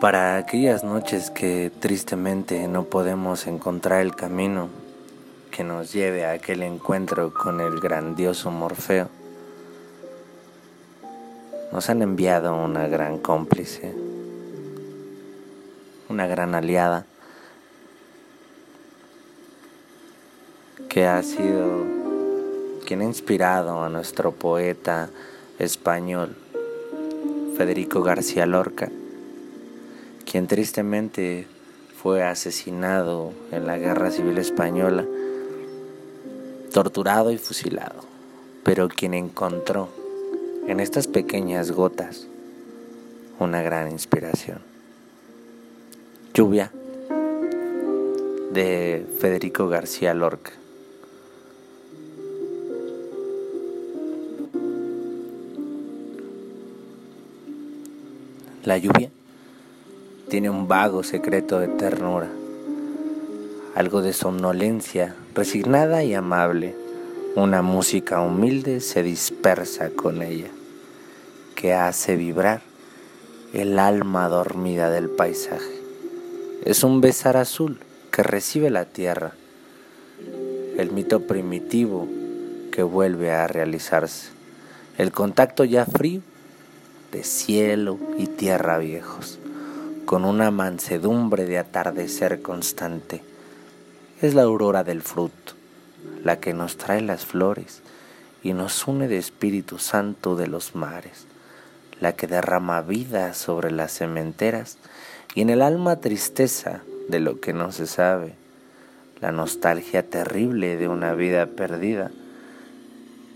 Para aquellas noches que tristemente no podemos encontrar el camino que nos lleve a aquel encuentro con el grandioso Morfeo, nos han enviado una gran cómplice, una gran aliada, que ha sido quien ha inspirado a nuestro poeta español Federico García Lorca quien tristemente fue asesinado en la Guerra Civil Española, torturado y fusilado, pero quien encontró en estas pequeñas gotas una gran inspiración. Lluvia de Federico García Lorca. La lluvia tiene un vago secreto de ternura, algo de somnolencia, resignada y amable. Una música humilde se dispersa con ella, que hace vibrar el alma dormida del paisaje. Es un besar azul que recibe la tierra, el mito primitivo que vuelve a realizarse, el contacto ya frío de cielo y tierra viejos con una mansedumbre de atardecer constante. Es la aurora del fruto, la que nos trae las flores y nos une de Espíritu Santo de los mares, la que derrama vida sobre las cementeras y en el alma tristeza de lo que no se sabe, la nostalgia terrible de una vida perdida,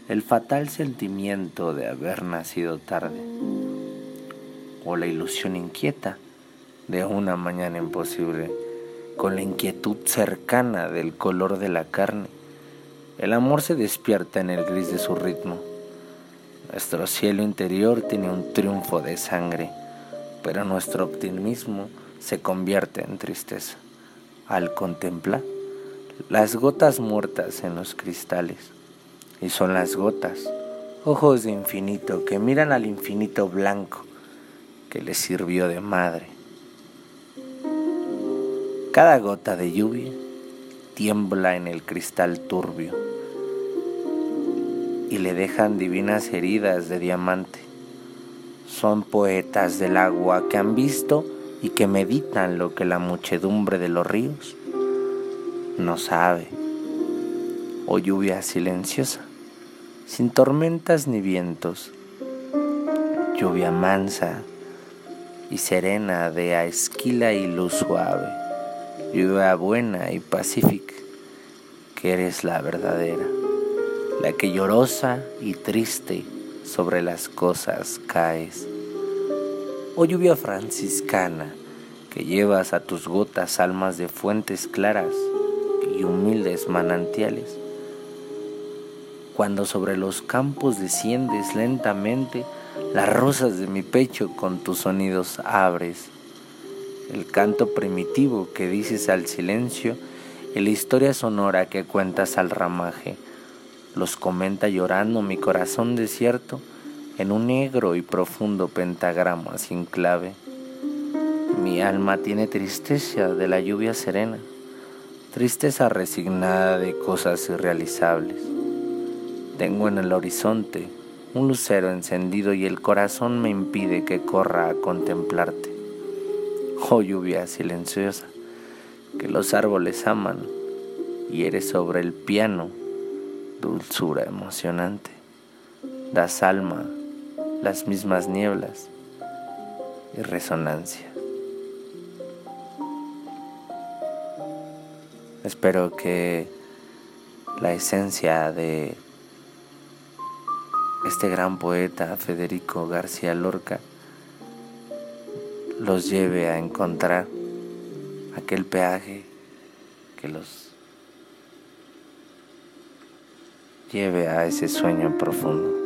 el fatal sentimiento de haber nacido tarde, o la ilusión inquieta de una mañana imposible, con la inquietud cercana del color de la carne. El amor se despierta en el gris de su ritmo. Nuestro cielo interior tiene un triunfo de sangre, pero nuestro optimismo se convierte en tristeza al contemplar las gotas muertas en los cristales. Y son las gotas, ojos de infinito que miran al infinito blanco que les sirvió de madre. Cada gota de lluvia tiembla en el cristal turbio y le dejan divinas heridas de diamante. Son poetas del agua que han visto y que meditan lo que la muchedumbre de los ríos no sabe. O oh lluvia silenciosa, sin tormentas ni vientos, lluvia mansa y serena de a esquila y luz suave lluvia buena y pacífica, que eres la verdadera, la que llorosa y triste sobre las cosas caes. Oh lluvia franciscana, que llevas a tus gotas almas de fuentes claras y humildes manantiales. Cuando sobre los campos desciendes lentamente, las rosas de mi pecho con tus sonidos abres el canto primitivo que dices al silencio y la historia sonora que cuentas al ramaje. Los comenta llorando mi corazón desierto en un negro y profundo pentagrama sin clave. Mi alma tiene tristeza de la lluvia serena, tristeza resignada de cosas irrealizables. Tengo en el horizonte un lucero encendido y el corazón me impide que corra a contemplarte oh lluvia silenciosa, que los árboles aman y eres sobre el piano, dulzura emocionante. Das alma, las mismas nieblas y resonancia. Espero que la esencia de este gran poeta Federico García Lorca los lleve a encontrar aquel peaje que los lleve a ese sueño profundo.